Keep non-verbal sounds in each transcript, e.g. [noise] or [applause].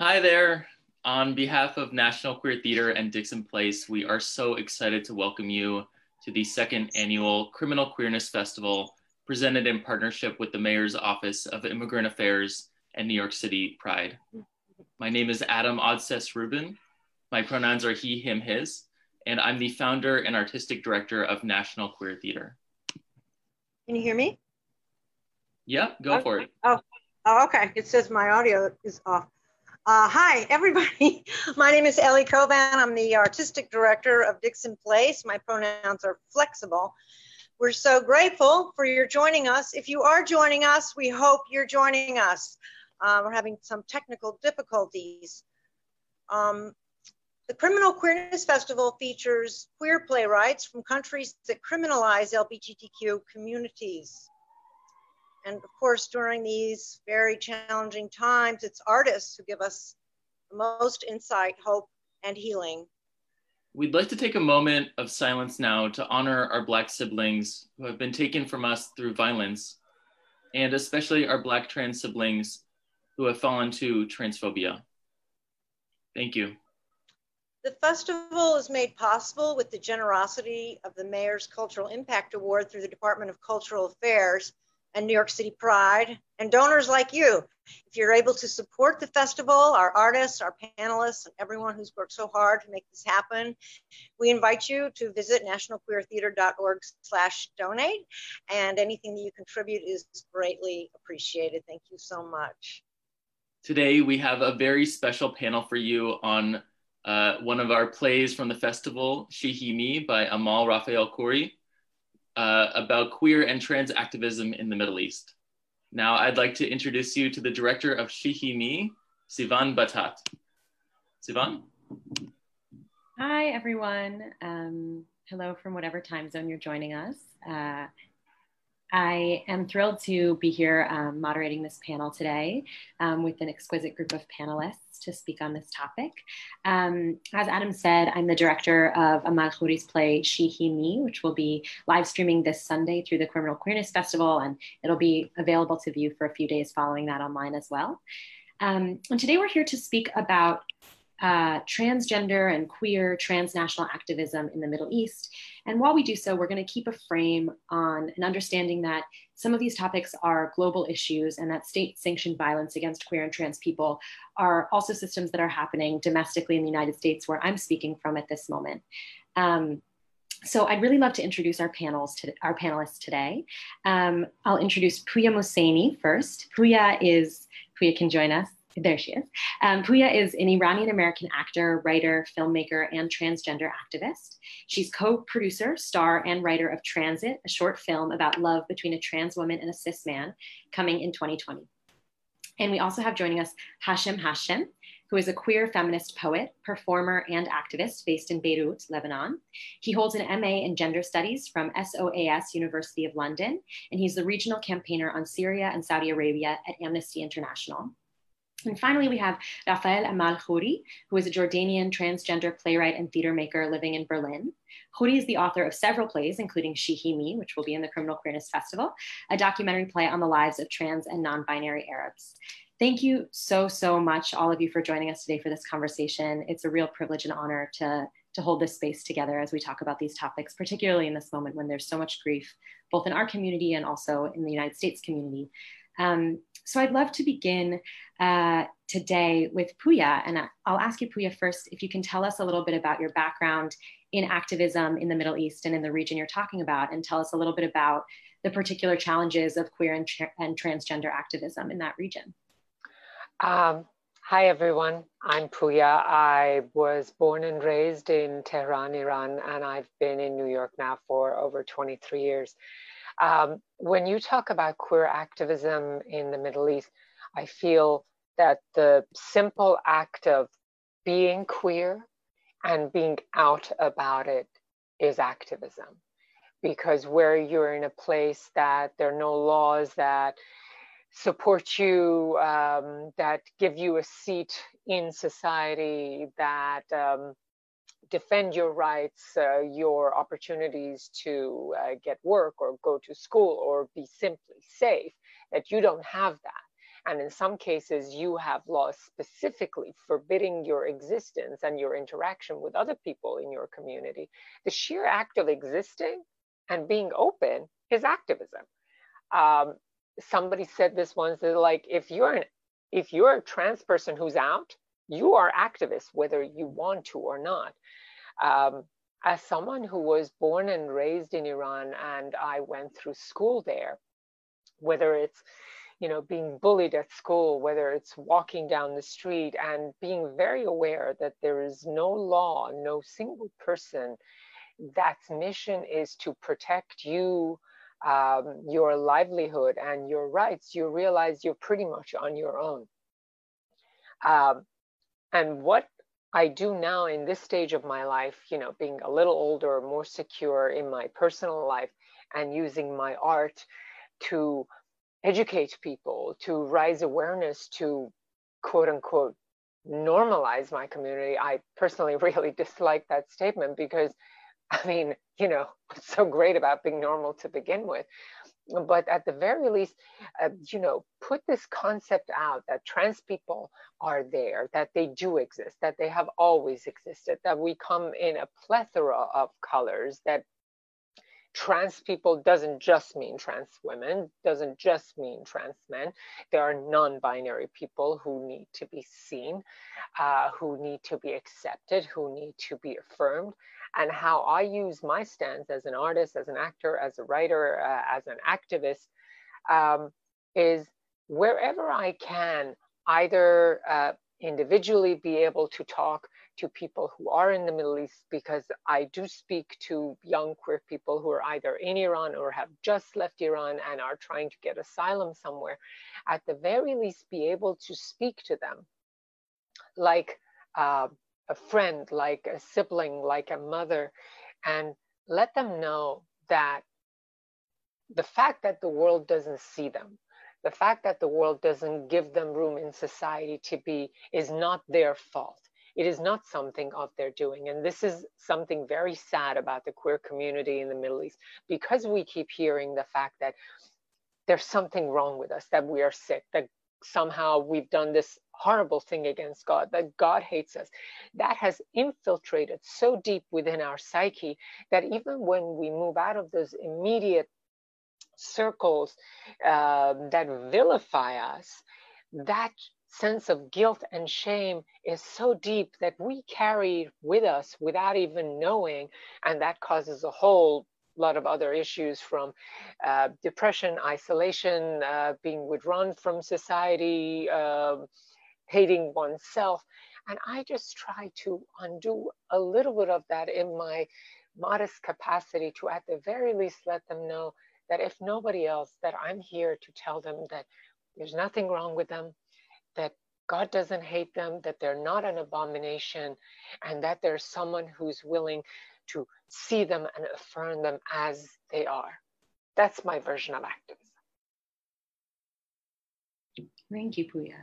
Hi there. On behalf of National Queer Theater and Dixon Place, we are so excited to welcome you to the second annual Criminal Queerness Festival, presented in partnership with the Mayor's Office of Immigrant Affairs and New York City Pride. My name is Adam Odsess-Rubin. My pronouns are he, him, his, and I'm the founder and artistic director of National Queer Theater. Can you hear me? Yeah, go for it. Oh, oh, okay. It says my audio is off. Uh, hi, everybody. [laughs] My name is Ellie Covan. I'm the artistic director of Dixon Place. My pronouns are flexible. We're so grateful for your joining us. If you are joining us, we hope you're joining us. Uh, we're having some technical difficulties. Um, the Criminal Queerness Festival features queer playwrights from countries that criminalize LGBTQ communities. And of course, during these very challenging times, it's artists who give us the most insight, hope, and healing. We'd like to take a moment of silence now to honor our Black siblings who have been taken from us through violence, and especially our Black trans siblings who have fallen to transphobia. Thank you. The festival is made possible with the generosity of the Mayor's Cultural Impact Award through the Department of Cultural Affairs and New York City Pride, and donors like you. If you're able to support the festival, our artists, our panelists, and everyone who's worked so hard to make this happen, we invite you to visit nationalqueertheater.org slash donate, and anything that you contribute is greatly appreciated. Thank you so much. Today, we have a very special panel for you on uh, one of our plays from the festival, She, by Amahl Raphael Khouri uh, about queer and trans activism in the Middle East. Now I'd like to introduce you to the director of Me, Sivan Battat. Sivan? Hi, everyone. Um, hello from whatever time zone you're joining us. Uh, I am thrilled to be here um, moderating this panel today um, with an exquisite group of panelists to speak on this topic. Um, as Adam said, I'm the director of Amahl Khouri's play She, He, Me, which will be live streaming this Sunday through the Criminal Queerness Festival, and it'll be available to view for a few days following that online as well. Um, and today we're here to speak about uh, transgender and queer transnational activism in the Middle East. And while we do so, we're going to keep a frame on an understanding that some of these topics are global issues and that state sanctioned violence against queer and trans people are also systems that are happening domestically in the United States, where I'm speaking from at this moment. Um, so I'd really love to introduce our panels to our panelists today. Um, I'll introduce Pooya Mohseni first. Pooya is Pooya can join us there she is. Um, Pooya is an Iranian American actor, writer, filmmaker, and transgender activist. She's co producer, star, and writer of Transit, a short film about love between a trans woman and a cis man, coming in 2020. And we also have joining us Hashem Hashem, who is a queer feminist poet, performer, and activist based in Beirut, Lebanon. He holds an MA in gender studies from SOAS University of London, and he's the regional campaigner on Syria and Saudi Arabia at Amnesty International. And finally, we have Rafael Amahl Khouri, who is a Jordanian transgender playwright and theater maker living in Berlin. Khouri is the author of several plays, including Me, which will be in the Criminal Queerness Festival, a documentary play on the lives of trans and non-binary Arabs. Thank you so, so much, all of you, for joining us today for this conversation. It's a real privilege and honor to, to hold this space together as we talk about these topics, particularly in this moment when there's so much grief, both in our community and also in the United States community. Um, so I'd love to begin uh, today with Pooya. and I'll ask you, Pooya, first if you can tell us a little bit about your background in activism in the Middle East and in the region you're talking about, and tell us a little bit about the particular challenges of queer and, tra and transgender activism in that region. Um, hi, everyone. I'm Pooya. I was born and raised in Tehran, Iran, and I've been in New York now for over 23 years. Um, when you talk about queer activism in the Middle East, I feel that the simple act of being queer and being out about it is activism. Because where you're in a place that there are no laws that support you, um, that give you a seat in society, that um, defend your rights, uh, your opportunities to uh, get work or go to school or be simply safe, that you don't have that. and in some cases you have laws specifically forbidding your existence and your interaction with other people in your community the sheer act of existing and being open is activism um, somebody said this once like if you're an if you're a trans person who's out you are activists whether you want to or not. Um, as someone who was born and raised in iran and i went through school there whether it's you know being bullied at school whether it's walking down the street and being very aware that there is no law no single person that's mission is to protect you um, your livelihood and your rights. You realize you're pretty much on your own. Um, and what I do now in this stage of my life, you know, being a little older, more secure in my personal life, and using my art to educate people, to raise awareness, to quote unquote normalize my community. I personally [laughs] really dislike that statement because I mean, you know, [laughs] what's so great about being normal to begin with? But at the very least, uh, you know, put this concept out that trans people are there, that they do exist, that they have always existed, that we come in a plethora of colors, that trans people doesn't just mean trans women, doesn't just mean trans men. There are non-binary people who need to be seen, uh, who need to be accepted, who need to be affirmed. And how I use my stance as an artist, as an actor, as a writer, uh, as an activist, um, is wherever I can, either uh, individually be able to talk to people who are in the Middle East because I do speak to young queer people who are either in Iran or have just left Iran and are trying to get asylum somewhere. At the very least, be able to speak to them like uh, a friend, like a sibling, like a mother, and let them know that the fact that the world doesn't see them, the fact that the world doesn't give them room in society to be is not their fault it is not something of their doing. And this is something very sad about the queer community in the Middle East because we keep hearing the fact that there's something wrong with us, that we are sick, that somehow we've done this horrible thing against God, that God hates us. That has infiltrated so deep within our psyche that even when we move out of those immediate circles uh, that vilify us, that sense of guilt and shame is so deep that we carry with us without even knowing. And that causes a whole lot of other issues from uh, depression, isolation, uh, being withdrawn from society, um, hating oneself. And I just try to undo a little bit of that in my modest capacity to, at the very least, let them know that if nobody else, that I'm here to tell them that there's nothing wrong with them that God doesn't hate them, that they're not an abomination, and that there's someone who's willing to see them and affirm them as they are. That's my version of activism. Thank you, Pooya.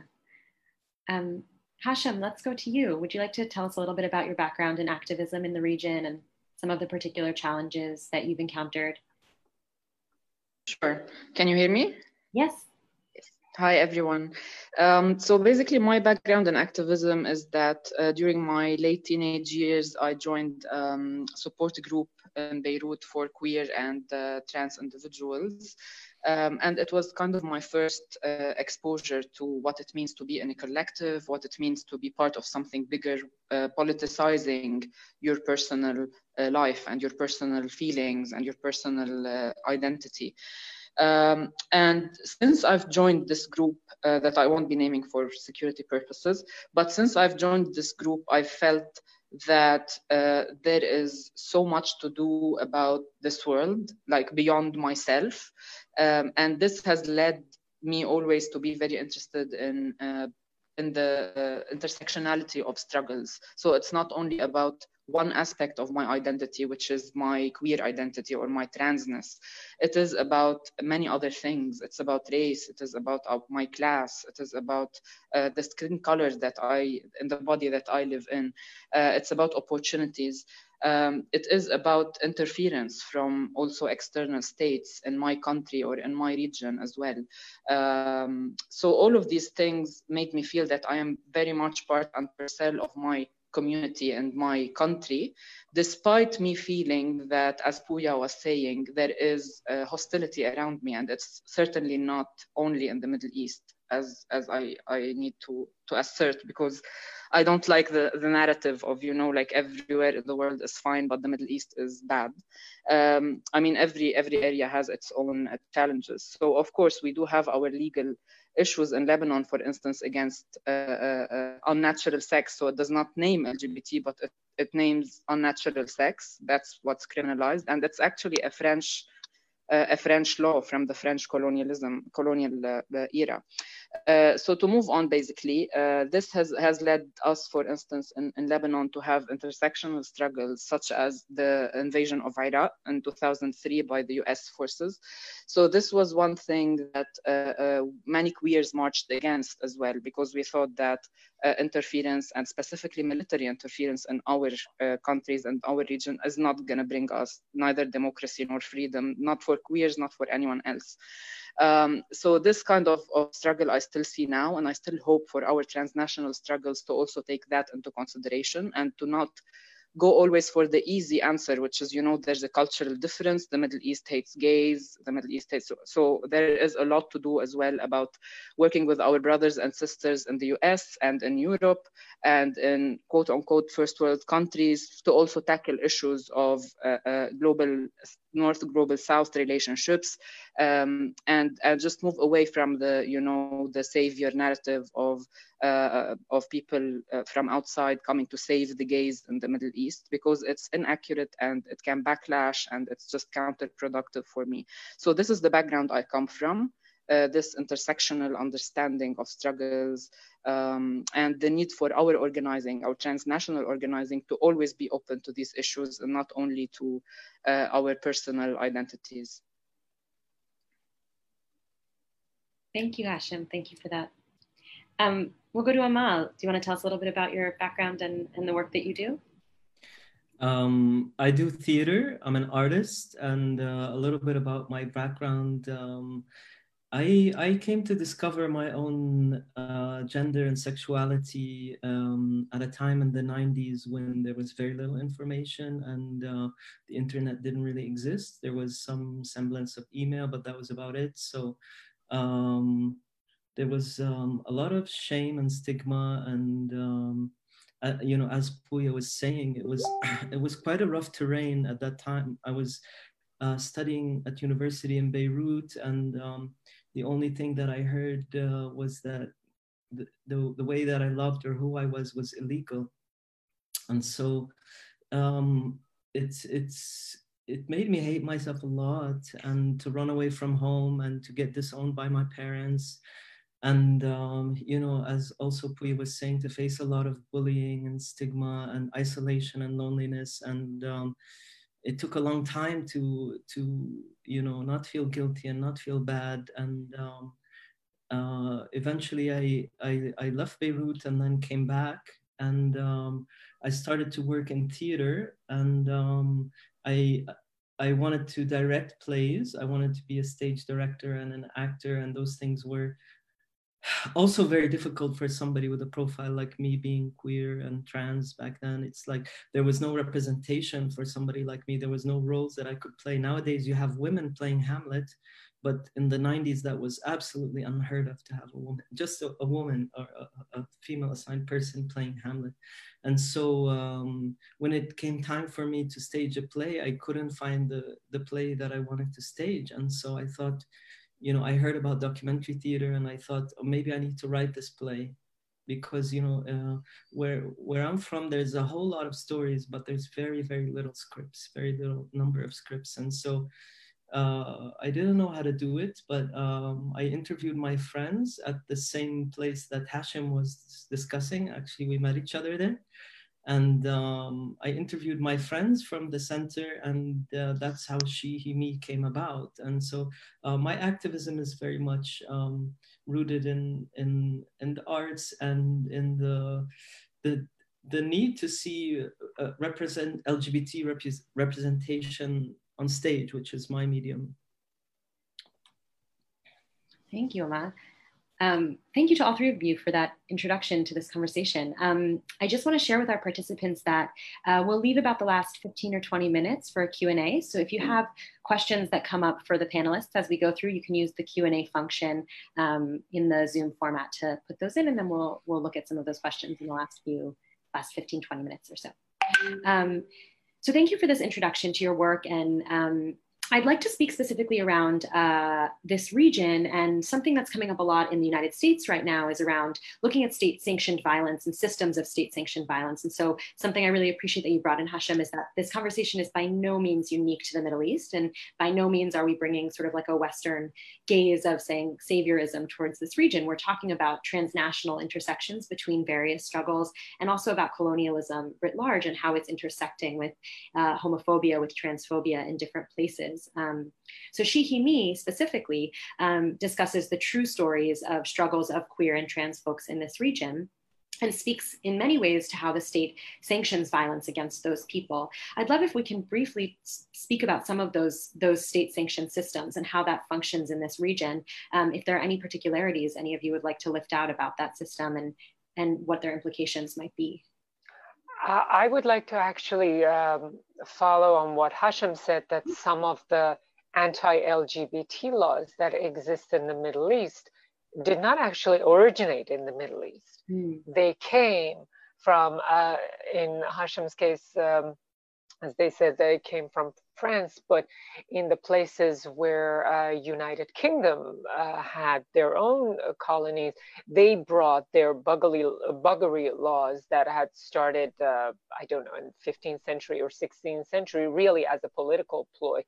Um, Hashem, let's go to you. Would you like to tell us a little bit about your background in activism in the region and some of the particular challenges that you've encountered? Sure. Can you hear me? Yes. Hi, everyone. Um, so basically, my background in activism is that uh, during my late teenage years, I joined um, support group in Beirut for queer and uh, trans individuals. Um, and it was kind of my first uh, exposure to what it means to be in a collective, what it means to be part of something bigger, uh, politicizing your personal uh, life and your personal feelings and your personal uh, identity. Um, and since I've joined this group uh, that I won't be naming for security purposes, but since I've joined this group, I felt that uh, there is so much to do about this world, like beyond myself. Um, and this has led me always to be very interested in uh, in the uh, intersectionality of struggles. So it's not only about one aspect of my identity, which is my queer identity or my transness. It is about many other things. It's about race. It is about uh, my class. It is about uh, the skin color that I, in the body that I live in. Uh, it's about opportunities. Um, it is about interference from also external states in my country or in my region as well. Um, so all of these things make me feel that I am very much part and parcel of my community and my country, despite me feeling that, as Pooya was saying, there is hostility around me, and it's certainly not only in the Middle East, as as I I need to to assert because I don't like the the narrative of you know like everywhere in the world is fine, but the Middle East is bad. Um, I mean, every every area has its own challenges. So of course we do have our legal issues in Lebanon, for instance, against uh, uh, unnatural sex. So it does not name LGBT, but it, it names unnatural sex. That's what's criminalized. And it's actually a French uh, a French law from the French colonialism colonial uh, era. Uh, so to move on, basically, uh, this has, has led us, for instance, in, in Lebanon to have intersectional struggles such as the invasion of Iraq in 2003 by the US forces. So this was one thing that uh, uh, many queers marched against as well, because we thought that uh, interference and specifically military interference in our countries and our region is not going to bring us neither democracy nor freedom, not for queers, not for anyone else. Um, so this kind of, of, struggle I still see now, and I still hope for our transnational struggles to also take that into consideration and to not go always for the easy answer, which is, you know, there's a cultural difference. The Middle East hates gays, the Middle East hates. So there is a lot to do as well about working with our brothers and sisters in the US and in Europe and in quote unquote first world countries to also tackle issues of uh, uh, global North global South relationships um, and and just move away from the you know the savior narrative of uh, of people uh, from outside coming to save the gays in the Middle East because it's inaccurate and it can backlash and it's just counterproductive for me. So this is the background I come from. Uh, this intersectional understanding of struggles um, and the need for our organizing, our transnational organizing, to always be open to these issues and not only to uh, our personal identities. Thank you, Hashem. Thank you for that. Um, we'll go to Amahl. Do you want to tell us a little bit about your background and, and the work that you do? Um, I do theater. I'm an artist, and uh, a little bit about my background. Um, I I came to discover my own uh, gender and sexuality um, at a time in the '90s when there was very little information and uh, the internet didn't really exist. There was some semblance of email, but that was about it. So um, there was um, a lot of shame and stigma, and um, uh, you know, as Pooya was saying, it was [clears throat] it was quite a rough terrain at that time. I was uh, studying at university in Beirut and um, the only thing that I heard uh, was that the, the, the, way that I loved or who I was was illegal. And so um, it's, it's, it made me hate myself a lot and to run away from home and to get disowned by my parents. And, um, you know, as also Pooya was saying, to face a lot of bullying and stigma and isolation and loneliness. And um, it took a long time to, to you know not feel guilty and not feel bad. And um, uh, eventually I, I, I left Beirut and then came back. And um, I started to work in theater. And um, I I wanted to direct plays. I wanted to be a stage director and an actor, and those things were also very difficult for somebody with a profile like me being queer and trans back then. It's like there was no representation for somebody like me. There was no roles that i could play. Nowadays you have women playing hamlet but in the 90s that was absolutely unheard of to have a woman just a, a woman or a, a, female assigned person playing hamlet. And so um, when it came time for me to stage a play i couldn't find the, the play that i wanted to stage. And so i thought you know, I heard about documentary theater and I thought oh, maybe I need to write this play because you know uh, where where I'm from, there's a whole lot of stories, but there's very very little scripts, very little number of scripts, and so uh, I didn't know how to do it. But um, I interviewed my friends at the same place that Hashem was discussing. Actually, we met each other there, and um, I interviewed my friends from the center, and uh, that's how she, he, me came about. And so uh, my activism is very much um, rooted in in in the arts and in the the the need to see uh, represent LGBT rep representation on stage, which is my medium. Thank you, Ama. Um, thank you to all three of you for that introduction to this conversation. Um, I just want to share with our participants that uh, we'll leave about the last 15 or 20 minutes for a Q&A. So if you have questions that come up for the panelists as we go through, you can use the Q&A function um, in the Zoom format to put those in, and then we'll, we'll look at some of those questions in the last few, last 15, 20 minutes or so. Um, so thank you for this introduction to your work and um, I'd like to speak specifically around uh, this region and something that's coming up a lot in the United States right now is around looking at state sanctioned violence and systems of state sanctioned violence. And so, something I really appreciate that you brought in, Hashem, is that this conversation is by no means unique to the Middle East. And by no means are we bringing sort of like a Western gaze of saying saviorism towards this region. We're talking about transnational intersections between various struggles and also about colonialism writ large and how it's intersecting with uh, homophobia, with transphobia in different places. Um, so He, specifically um, discusses the true stories of struggles of queer and trans folks in this region and speaks in many ways to how the state sanctions violence against those people. I'd love if we can briefly speak about some of those, those state sanctioned systems and how that functions in this region. Um, if there are any particularities any of you would like to lift out about that system and, and what their implications might be. I would like to actually um, follow on what Hashem said that some of the anti LGBT laws that exist in the Middle East did not actually originate in the Middle East. Mm. They came from, uh, in Hashem's case, um, as they said, they came from France, but in the places where uh, United Kingdom uh, had their own uh, colonies, they brought their buggery, buggery laws that had started, uh, I don't know, in 15th century or 16th century, really as a political ploy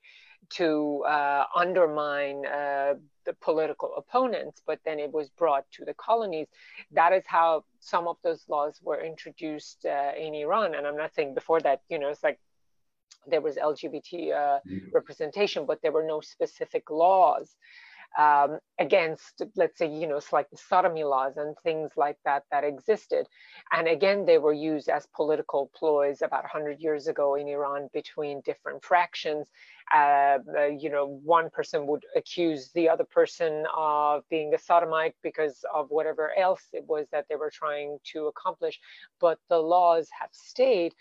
to uh, undermine uh, the political opponents, but then it was brought to the colonies. That is how some of those laws were introduced in Iran. And I'm not saying before that, you know, it's like there was LGBT uh, mm-hmm. representation, but there were no specific laws um, against, let's say, you know, it's like the sodomy laws and things like that that existed. And again, they were used as political ploys about 100 years ago in Iran between different fractions. Uh, uh, you know, one person would accuse the other person of being a sodomite because of whatever else it was that they were trying to accomplish. But the laws have stayed.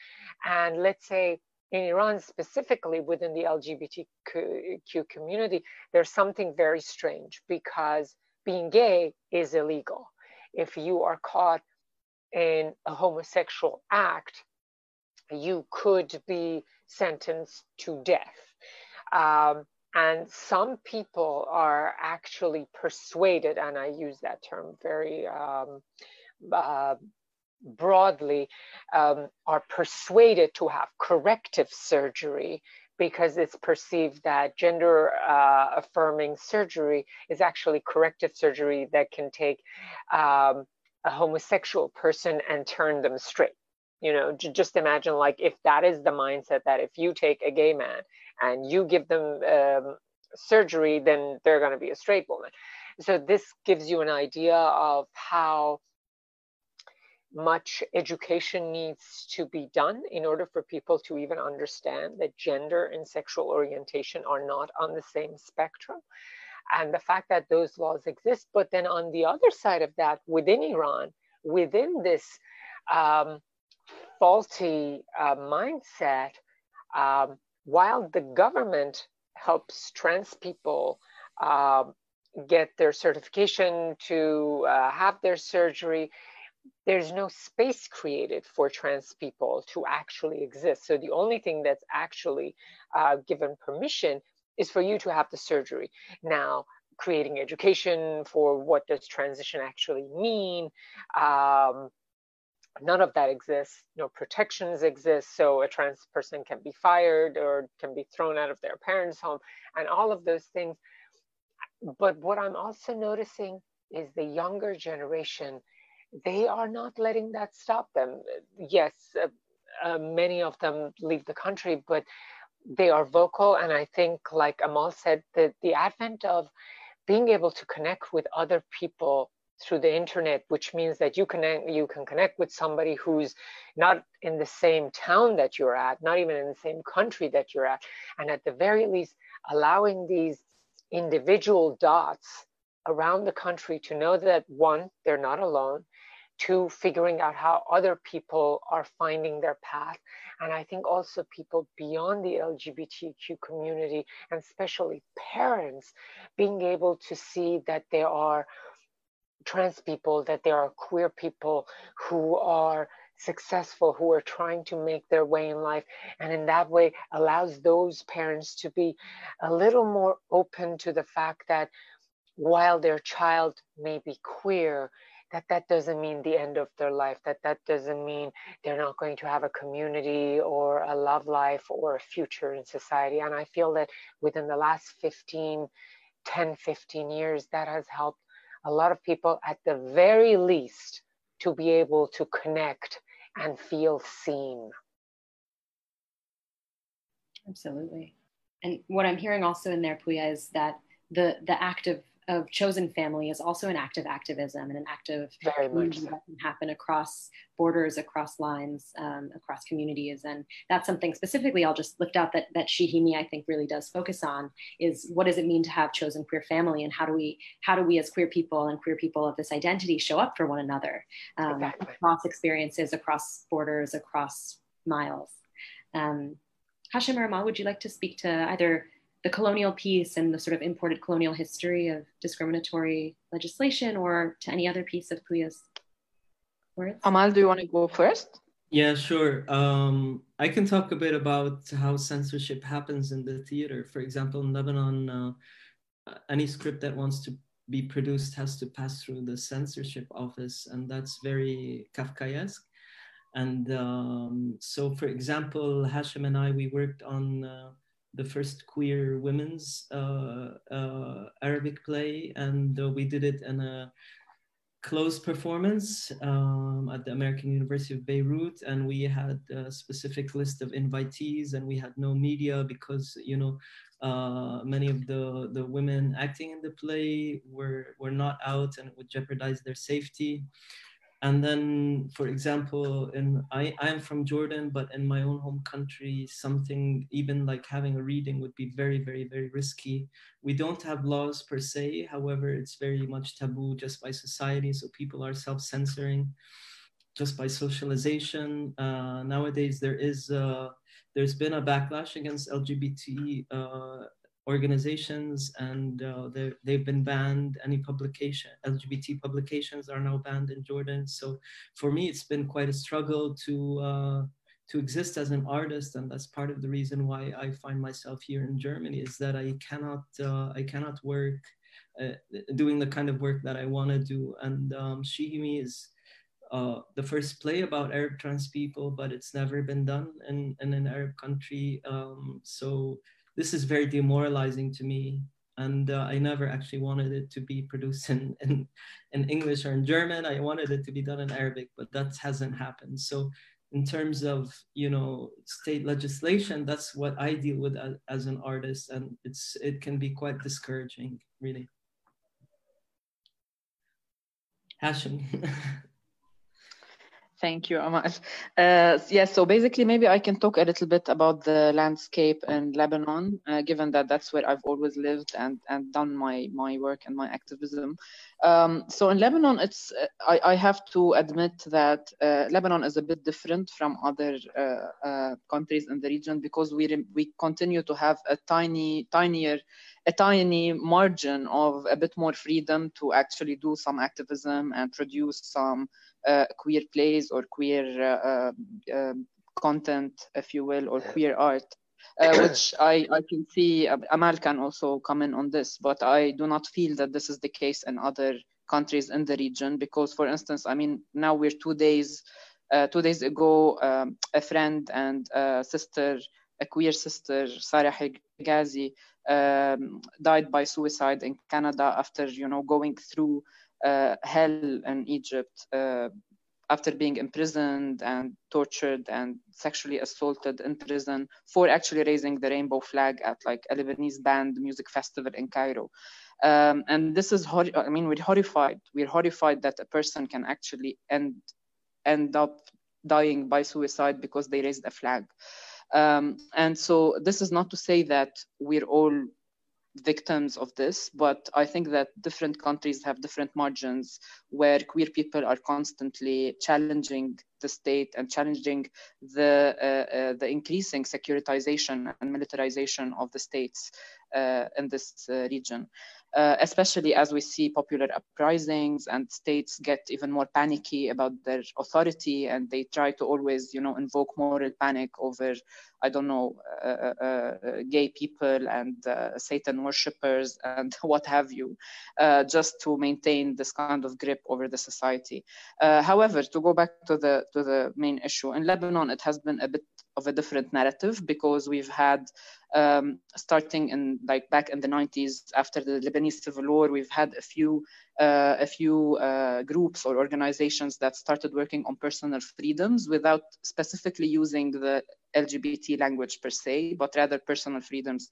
And let's say, in Iran, specifically within the LGBTQ community, there's something very strange because being gay is illegal. If you are caught in a homosexual act, you could be sentenced to death. Um, and some people are actually persuaded, and I use that term very um, uh, broadly um, are persuaded to have corrective surgery because it's perceived that gender uh, affirming surgery is actually corrective surgery that can take um, a homosexual person and turn them straight. You know, just imagine like if that is the mindset that if you take a gay man and you give them um, surgery, then they're going to be a straight woman. So this gives you an idea of how much education needs to be done in order for people to even understand that gender and sexual orientation are not on the same spectrum. And the fact that those laws exist. But then on the other side of that, within Iran, within this um, faulty uh, mindset, um, while the government helps trans people uh, get their certification to uh, have their surgery, there's no space created for trans people to actually exist. So the only thing that's actually uh, given permission is for you to have the surgery. Now, creating education for what does transition actually mean. Um, none of that exists. No protections exist. So a trans person can be fired or can be thrown out of their parents' home and all of those things. But what I'm also noticing is the younger generation they are not letting that stop them. Yes, uh, uh, many of them leave the country, but they are vocal. And I think, like Amahl said, that the advent of being able to connect with other people through the internet, which means that you can you can connect with somebody who's not in the same town that you're at, not even in the same country that you're at, and at the very least allowing these individual dots around the country to know that one, they're not alone, two, figuring out how other people are finding their path. And I think also people beyond the LGBTQ community, and especially parents, being able to see that there are trans people, that there are queer people who are successful, who are trying to make their way in life. And in that way, allows those parents to be a little more open to the fact that while their child may be queer, that that doesn't mean the end of their life, that that doesn't mean they're not going to have a community or a love life or a future in society. And I feel that within the last 15, 10, 15 years, that has helped a lot of people at the very least to be able to connect and feel seen. Absolutely. And what I'm hearing also in there, Pooya, is that the the act of of chosen family is also an act of activism and an act of Very much so. that can happen across borders, across lines, um, across communities. And that's something specifically I'll just lift out that, that She He Me I think really does focus on is what does it mean to have chosen queer family and how do we how do we as queer people and queer people of this identity show up for one another um, Exactly. across experiences, across borders, across miles. Um, Hashem or Amahl, would you like to speak to either the colonial piece and the sort of imported colonial history of discriminatory legislation or to any other piece of Pooya's words? Amahl, do you want to go first? Yeah, sure. Um, I can talk a bit about how censorship happens in the theater. For example, in Lebanon, uh, any script that wants to be produced has to pass through the censorship office, and that's very Kafkaesque. And um, so, for example, Hashem and I, we worked on uh, the first queer women's uh, uh, Arabic play, and uh, we did it in a closed performance um, at the American University of Beirut, and we had a specific list of invitees, and we had no media because you know uh, many of the the women acting in the play were were not out, and it would jeopardize their safety and then for example in I, i'm from jordan but in my own home country something even like having a reading would be very very very risky. We don't have laws per se however it's very much taboo just by society so people are self-censoring just by socialization. Uh, nowadays there is uh, there's been a backlash against lgbt uh, organizations and uh, they've been banned. Any publication, LGBT publications are now banned in Jordan. So for me, it's been quite a struggle to uh, to exist as an artist, and that's part of the reason why I find myself here in Germany is that I cannot uh, I cannot work uh, doing the kind of work that I want to do. And um, She He Me is. Uh, the first play about Arab trans people, but it's never been done in, in an Arab country. Um, so this is very demoralizing to me. And uh, I never actually wanted it to be produced in, in, in English or in German. I wanted it to be done in Arabic, but that hasn't happened. So in terms of you know state legislation, that's what I deal with as, as an artist, and it's it can be quite discouraging, really. Hashem. [laughs] Thank you, Amahl. Uh, yes, so basically, maybe I can talk a little bit about the landscape in Lebanon, uh, given that that's where I've always lived and, and done my, my work and my activism. Um, so in Lebanon, it's I, I have to admit that uh, Lebanon is a bit different from other uh, uh, countries in the region because we we continue to have a tiny, tinier a tiny margin of a bit more freedom to actually do some activism and produce some uh, queer plays or queer uh, uh, content, if you will, or queer art. Uh, [coughs] which I, I can see Amahl can also comment on this, but I do not feel that this is the case in other countries in the region because, for instance, I mean, now we're two days, uh, two days ago, um, a friend and a sister, a queer sister, Sarah Hegazi, um, died by suicide in Canada after, you know, going through uh, hell in Egypt uh, after being imprisoned and tortured and sexually assaulted in prison for actually raising the rainbow flag at like a Lebanese band music festival in Cairo. Um, and this is, I mean, we're horrified. We're horrified that a person can actually end, end up dying by suicide because they raised a flag. Um, and so this is not to say that we're all victims of this, but I think that different countries have different margins where queer people are constantly challenging the state and challenging the uh, uh, the increasing securitization and militarization of the states uh, in this uh, region uh, especially as we see popular uprisings and states get even more panicky about their authority and they try to always, you know, invoke moral panic over, I don't know, uh, uh, uh gay people and uh, Satan worshippers and [laughs] what have you, uh, just to maintain this kind of grip over the society. however, to go back to the to the main issue in Lebanon, it has been a bit of a different narrative because we've had um, starting in like back in the 90s after the Lebanese civil war, we've had a few uh, a few uh, groups or organizations that started working on personal freedoms without specifically using the LGBT language per se, but rather personal freedoms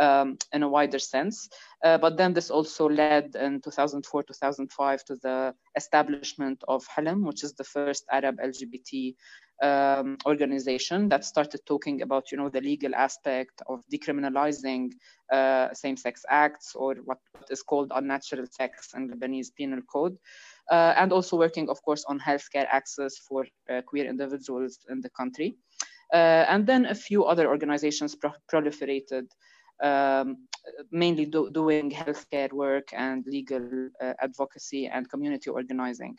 um, in a wider sense. Uh, but then this also led in 2004, 2005 to the establishment of Helem, which is the first Arab LGBT um, organization that started talking about, you know, the legal aspect of decriminalizing uh, same-sex acts or what is called unnatural sex in the Lebanese Penal Code, uh, and also working, of course, on healthcare access for uh, queer individuals in the country. Uh, and then a few other organizations pro proliferated um, mainly do, doing healthcare work and legal uh, advocacy and community organizing.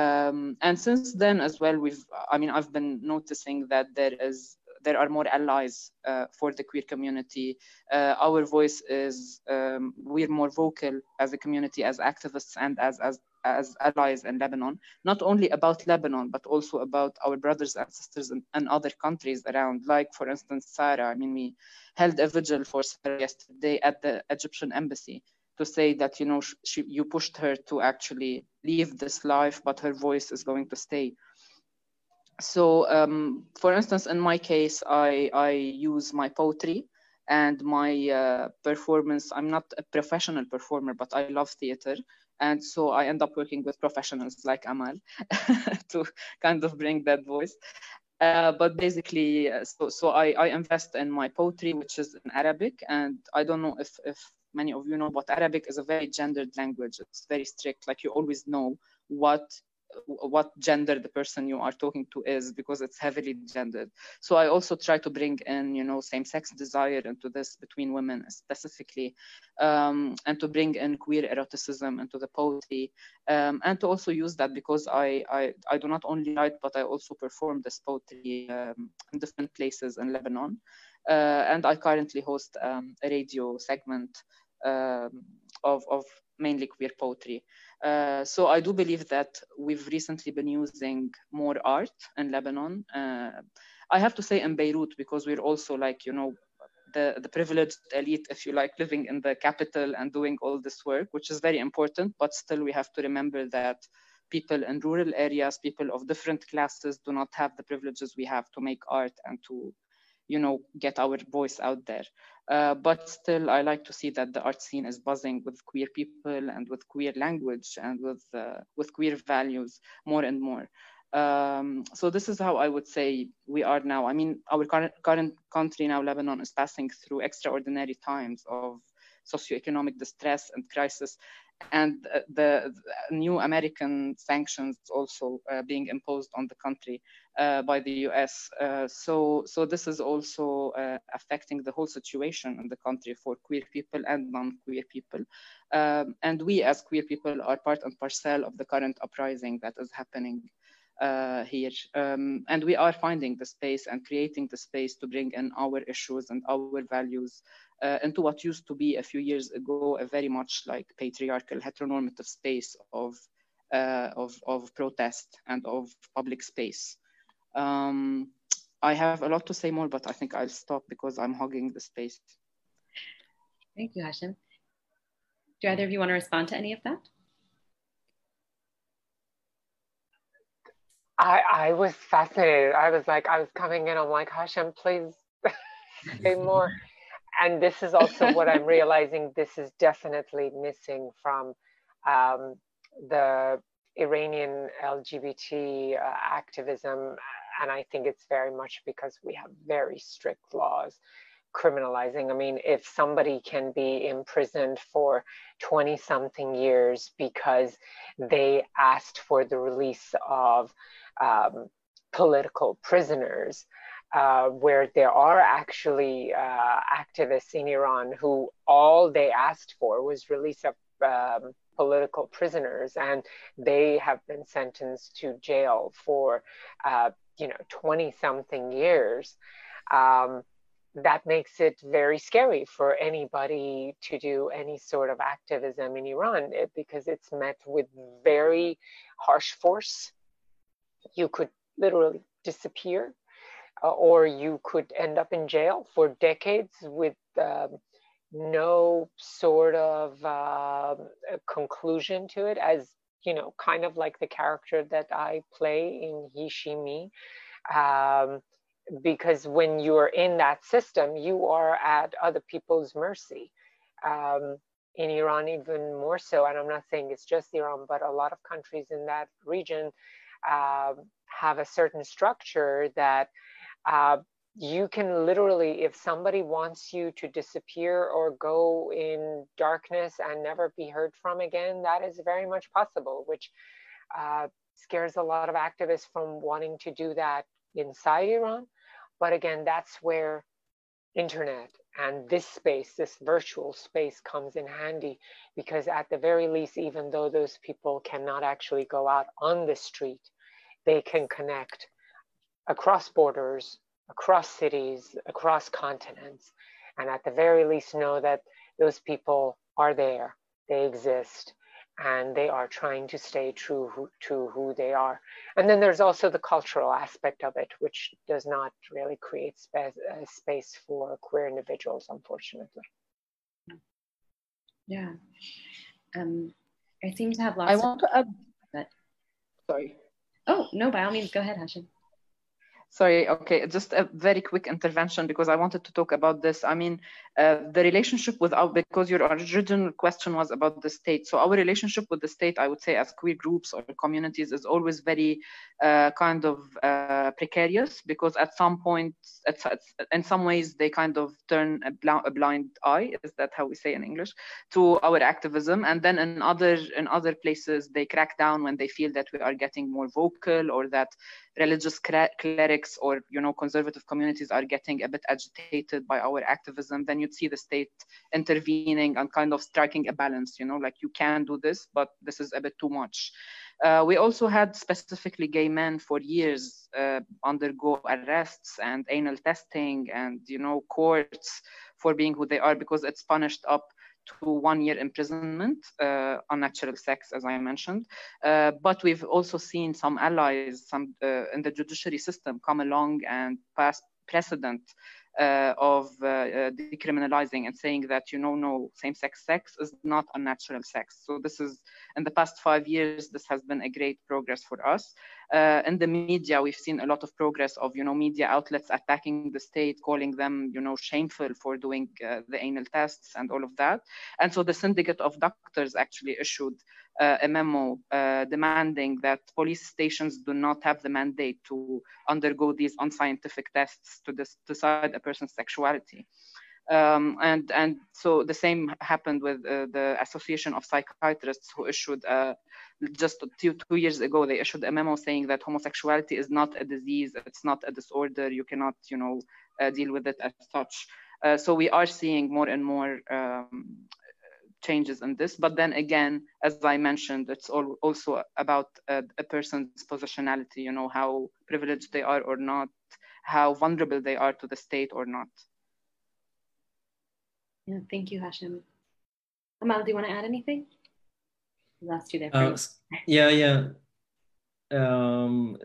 Um, and since then as well, we've, I mean, I've been noticing that there is, there are more allies uh, for the queer community. Uh, our voice is, um, we're more vocal as a community, as activists and as, as, as allies in Lebanon, not only about Lebanon, but also about our brothers and sisters in, in other countries around, like for instance, Sarah. I mean, we held a vigil for Sarah yesterday at the Egyptian embassy to say that you know she, you pushed her to actually leave this life, but her voice is going to stay. So, um, for instance, in my case, I I use my poetry and my uh, performance. I'm not a professional performer, but I love theater, and so I end up working with professionals like Amahl [laughs] to kind of bring that voice. Uh, but basically, uh, so, so I, I invest in my poetry, which is in Arabic, and I don't know if, if many of you know, but Arabic is a very gendered language. It's very strict. Like you always know what what gender the person you are talking to is because it's heavily gendered. So I also try to bring in, you know, same-sex desire into this between women specifically, um, and to bring in queer eroticism into the poetry, um, and to also use that because I, I, I do not only write, but I also perform this poetry um, in different places in Lebanon. Uh, and I currently host um, a radio segment um, of, of mainly queer poetry. Uh, so I do believe that we've recently been using more art in Lebanon. Uh, I have to say in Beirut because we're also like, you know, the, the privileged elite, if you like, living in the capital and doing all this work, which is very important, but still we have to remember that people in rural areas, people of different classes do not have the privileges we have to make art and to you know, get our voice out there. Uh, but still, I like to see that the art scene is buzzing with queer people and with queer language and with uh, with queer values more and more. Um, so this is how I would say we are now. I mean, our current, current country now, Lebanon, is passing through extraordinary times of socioeconomic distress and crisis and uh, the, new American sanctions also uh, being imposed on the country by the US. Uh, so, so this is also uh, affecting the whole situation in the country for queer people and non-queer people. Um, and we as queer people are part and parcel of the current uprising that is happening uh, here. Um, and we are finding the space and creating the space to bring in our issues and our values uh, into what used to be a few years ago a very much like patriarchal heteronormative space of, uh, of, of protest and of public space. Um, I have a lot to say more, but I think I'll stop because I'm hogging the space. Thank you, Hashem. Do either of you want to respond to any of that? I, I was fascinated. I was like, I was coming in, I'm like, Hashem, please [laughs] say more. and this is also what I'm [laughs] realizing this is definitely missing from um, the Iranian LGBT uh, activism. And I think it's very much because we have very strict laws criminalizing. I mean, if somebody can be imprisoned for 20 something years because they asked for the release of um, political prisoners, uh, where there are actually uh, activists in Iran who all they asked for was release of um, political prisoners, and they have been sentenced to jail for, uh, you know, 20 something years. Um, that makes it very scary for anybody to do any sort of activism in Iran eh, because it's met with very harsh force. You could literally disappear, uh, or you could end up in jail for decades with um, no sort of uh, conclusion to it, as you know, kind of like the character that I play in He She Me. Um, because when you're in that system, you are at other people's mercy. Um, in Iran, even more so, and I'm not saying it's just Iran, but a lot of countries in that region uh, have a certain structure that uh, you can literally, if somebody wants you to disappear or go in darkness and never be heard from again, that is very much possible, which uh, scares a lot of activists from wanting to do that inside Iran. But again, that's where internet and this space, this virtual space comes in handy because at the very least, even though those people cannot actually go out on the street, they can connect across borders, across cities, across continents, and at the very least know that those people are there, they exist, and they are trying to stay true to who they are. And then there's also the cultural aspect of it, which does not really create space, uh, space for queer individuals, unfortunately. Yeah. Um, I seem to have lots I want to add. But... Sorry. Oh, no, by all means, go ahead, Hashem. Sorry, okay, just a very quick intervention because I wanted to talk about this. I mean, uh, the relationship with our, because your original question was about the state. So our relationship with the state, I would say as queer groups or communities is always very uh, kind of uh, precarious because at some point, at, in some ways, they kind of turn a, bl a, blind eye, is that how we say in English, to our activism. And then in other, in other places, they crack down when they feel that we are getting more vocal or that religious clerics or you know conservative communities are getting a bit agitated by our activism then you'd see the state intervening and kind of striking a balance you know like you can do this but this is a bit too much. Uh, we also had specifically gay men for years uh, undergo arrests and anal testing and you know courts for being who they are because it's punished up to one year imprisonment uh, natural sex, as I mentioned. Uh, but we've also seen some allies some uh, in the judiciary system come along and pass precedent uh, of uh, uh, decriminalizing and saying that you know no same-sex sex is not unnatural sex so this is in the past five years this has been a great progress for us uh, in the media we've seen a lot of progress of you know media outlets attacking the state calling them you know shameful for doing uh, the anal tests and all of that and so the syndicate of doctors actually issued uh, a memo uh, demanding that police stations do not have the mandate to undergo these unscientific tests to decide a person's sexuality. Um, and and so the same happened with uh, the Association of Psychiatrists, who issued uh, just two, two years ago they issued a memo saying that homosexuality is not a disease, it's not a disorder, you cannot you know uh, deal with it as such. Uh, so we are seeing more and more um, changes in this. But then again, as I mentioned, it's all, also about a, a person's positionality, you know, how privileged they are or not, how vulnerable they are to the state or not. Yeah, thank you, Hashem. Amahl, do you want to add anything? Last two there. Uh, yeah, yeah. Um,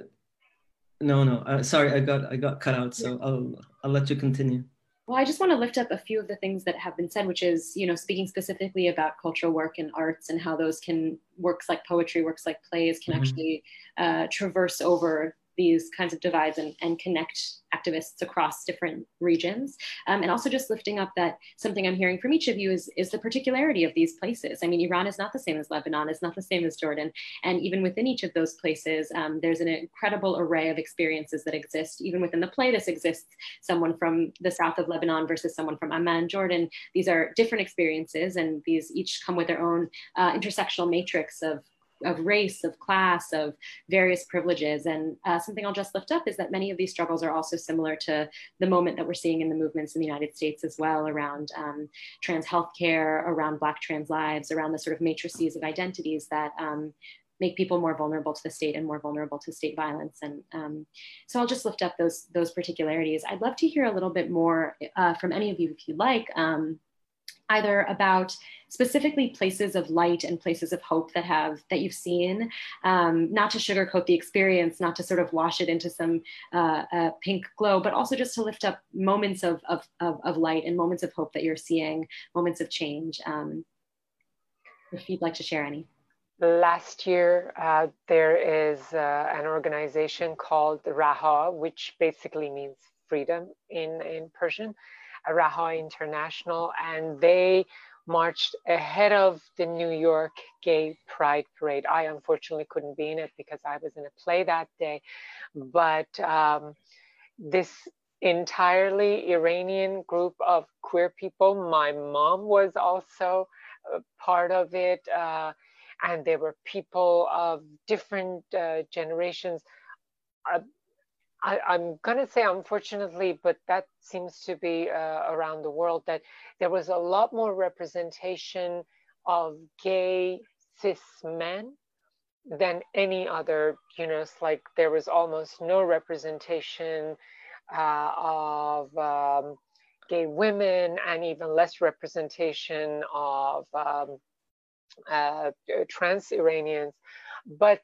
no, no. Uh, sorry, I got I got cut out. So yeah. I'll I'll let you continue. Well, I just want to lift up a few of the things that have been said, which is, you know, speaking specifically about cultural work and arts and how those can works like poetry, works like plays can mm-hmm. actually uh, traverse over these kinds of divides and, and connect activists across different regions. Um, and also just lifting up that something I'm hearing from each of you is, is the particularity of these places. I mean, Iran is not the same as Lebanon, it's not the same as Jordan. And even within each of those places, um, there's an incredible array of experiences that exist. Even within the play, this exists someone from the south of Lebanon versus someone from Amman, Jordan. These are different experiences, and these each come with their own uh, intersectional matrix of of race, of class, of various privileges. And uh, something I'll just lift up is that many of these struggles are also similar to the moment that we're seeing in the movements in the United States as well around um, trans healthcare, around Black trans lives, around the sort of matrices of identities that um, make people more vulnerable to the state and more vulnerable to state violence. And um, so I'll just lift up those, those particularities. I'd love to hear a little bit more uh, from any of you if you'd like. Um, either about specifically places of light and places of hope that have that you've seen. Um, not to sugarcoat the experience not to sort of wash it into some uh, uh, pink glow but also just to lift up moments of, of, of, of, light and moments of hope that you're seeing moments of change um, if you'd like to share any. Last year uh, there is uh, an organization called raha which basically means freedom in, in persian Raha International, and they marched ahead of the New York Gay Pride Parade. I unfortunately couldn't be in it because I was in a play that day, but um, this entirely Iranian group of queer people, my mom was also part of it, uh, and there were people of different uh, generations. Uh, I, am going to say unfortunately, but that seems to be uh, around the world, that there was a lot more representation of gay cis men than any other, you know, it's like there was almost no representation uh, of um, gay women and even less representation of um, uh, trans Iranians. But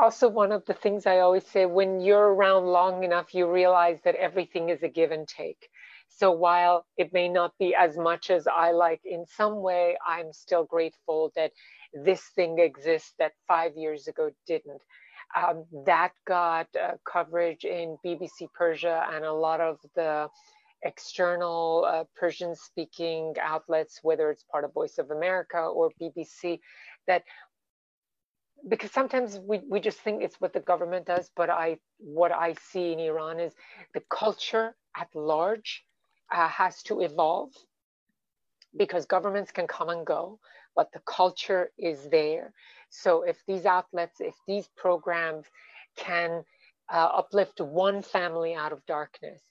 also one of the things I always say when you're around long enough, you realize that everything is a give and take. So while it may not be as much as I like in some way, I'm still grateful that this thing exists that five years ago didn't. Um, that got uh, coverage in BBC Persia and a lot of the external uh, Persian speaking outlets, whether it's part of Voice of America or BBC, that because sometimes we, we just think it's what the government does, but I what I see in Iran is the culture at large uh, has to evolve because governments can come and go, but the culture is there. So if these outlets, if these programs can uh, uplift one family out of darkness,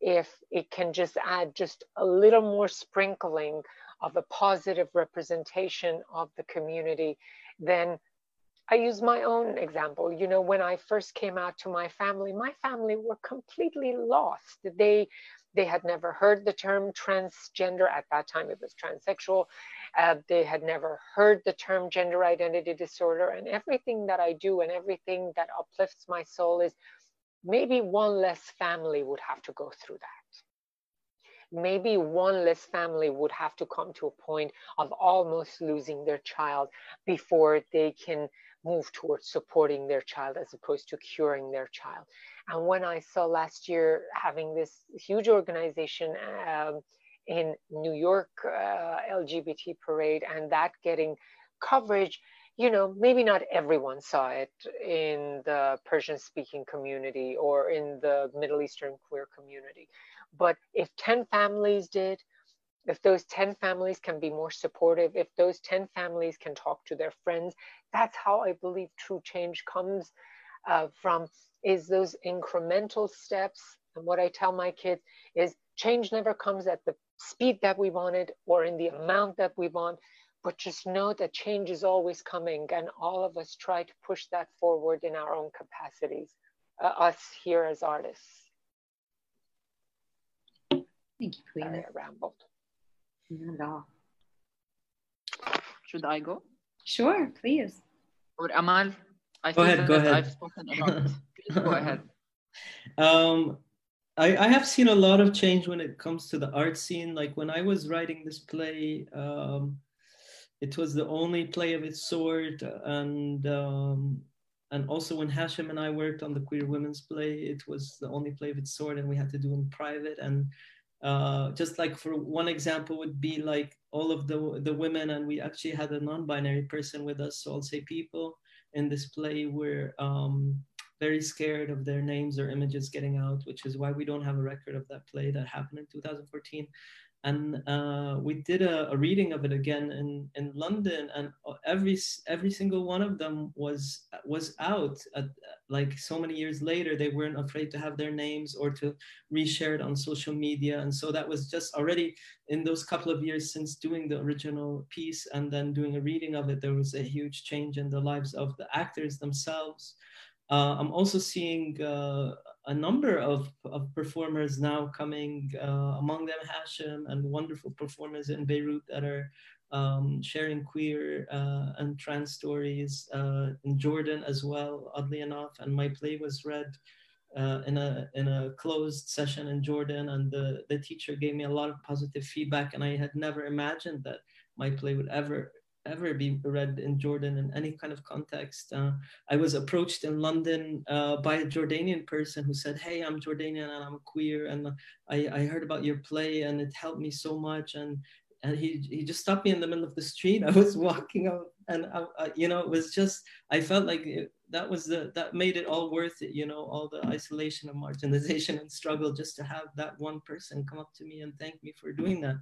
if it can just add just a little more sprinkling of a positive representation of the community, then I use my own example. You know, when I first came out to my family, my family were completely lost. They they had never heard the term transgender at that time. It was transsexual. Uh, they had never heard the term gender identity disorder. And everything that I do and everything that uplifts my soul is maybe one less family would have to go through that maybe one less family would have to come to a point of almost losing their child before they can move towards supporting their child as opposed to curing their child. And when I saw last year having this huge organization um, in New York uh, LGBT parade and that getting coverage, you know, maybe not everyone saw it in the Persian speaking community or in the Middle Eastern queer community. But if 10 families did, if those 10 families can be more supportive, if those 10 families can talk to their friends, that's how I believe true change comes uh, from is those incremental steps. And what I tell my kids is change never comes at the speed that we wanted or in the amount that we want, but just know that change is always coming and all of us try to push that forward in our own capacities, uh, us here as artists. Thank you, Queen. I rambled. Not at all. Should I go? Sure, please. Or Amahl? I go ahead. Go ahead. I've spoken a lot. go ahead. [laughs] Um, I, I have seen a lot of change when it comes to the art scene. Like when I was writing this play, um, it was the only play of its sort, and um, and also when Hashem and I worked on the queer women's play, it was the only play of its sort, and we had to do in private. And uh, just like for one example would be like all of the the women, and we actually had a non-binary person with us. So I'll say people in this play were um, very scared of their names or images getting out, which is why we don't have a record of that play that happened in 2014 and uh, we did a, a, reading of it again in, in London, and every every single one of them was was out. At, like so many years later, they weren't afraid to have their names or to reshare it on social media, and so that was just already in those couple of years since doing the original piece and then doing a reading of it. There was a huge change in the lives of the actors themselves. Uh, I'm also seeing uh, a number of, of performers now coming, uh, among them Hashem and wonderful performers in Beirut that are um, sharing queer uh, and trans stories uh, in Jordan as well, oddly enough. And my play was read uh, in a in a closed session in Jordan, and the the teacher gave me a lot of positive feedback. And I had never imagined that my play would ever ever be read in Jordan in any kind of context. Uh, I was approached in London uh, by a Jordanian person who said, "Hey, I'm Jordanian and I'm queer, and I, I heard about your play and it helped me so much." And and he he just stopped me in the middle of the street. [laughs] I was walking out, and I, I, you know, it was just I felt like it, that was the that made it all worth it. You know, all the isolation and marginalization and struggle just to have that one person come up to me and thank me for doing that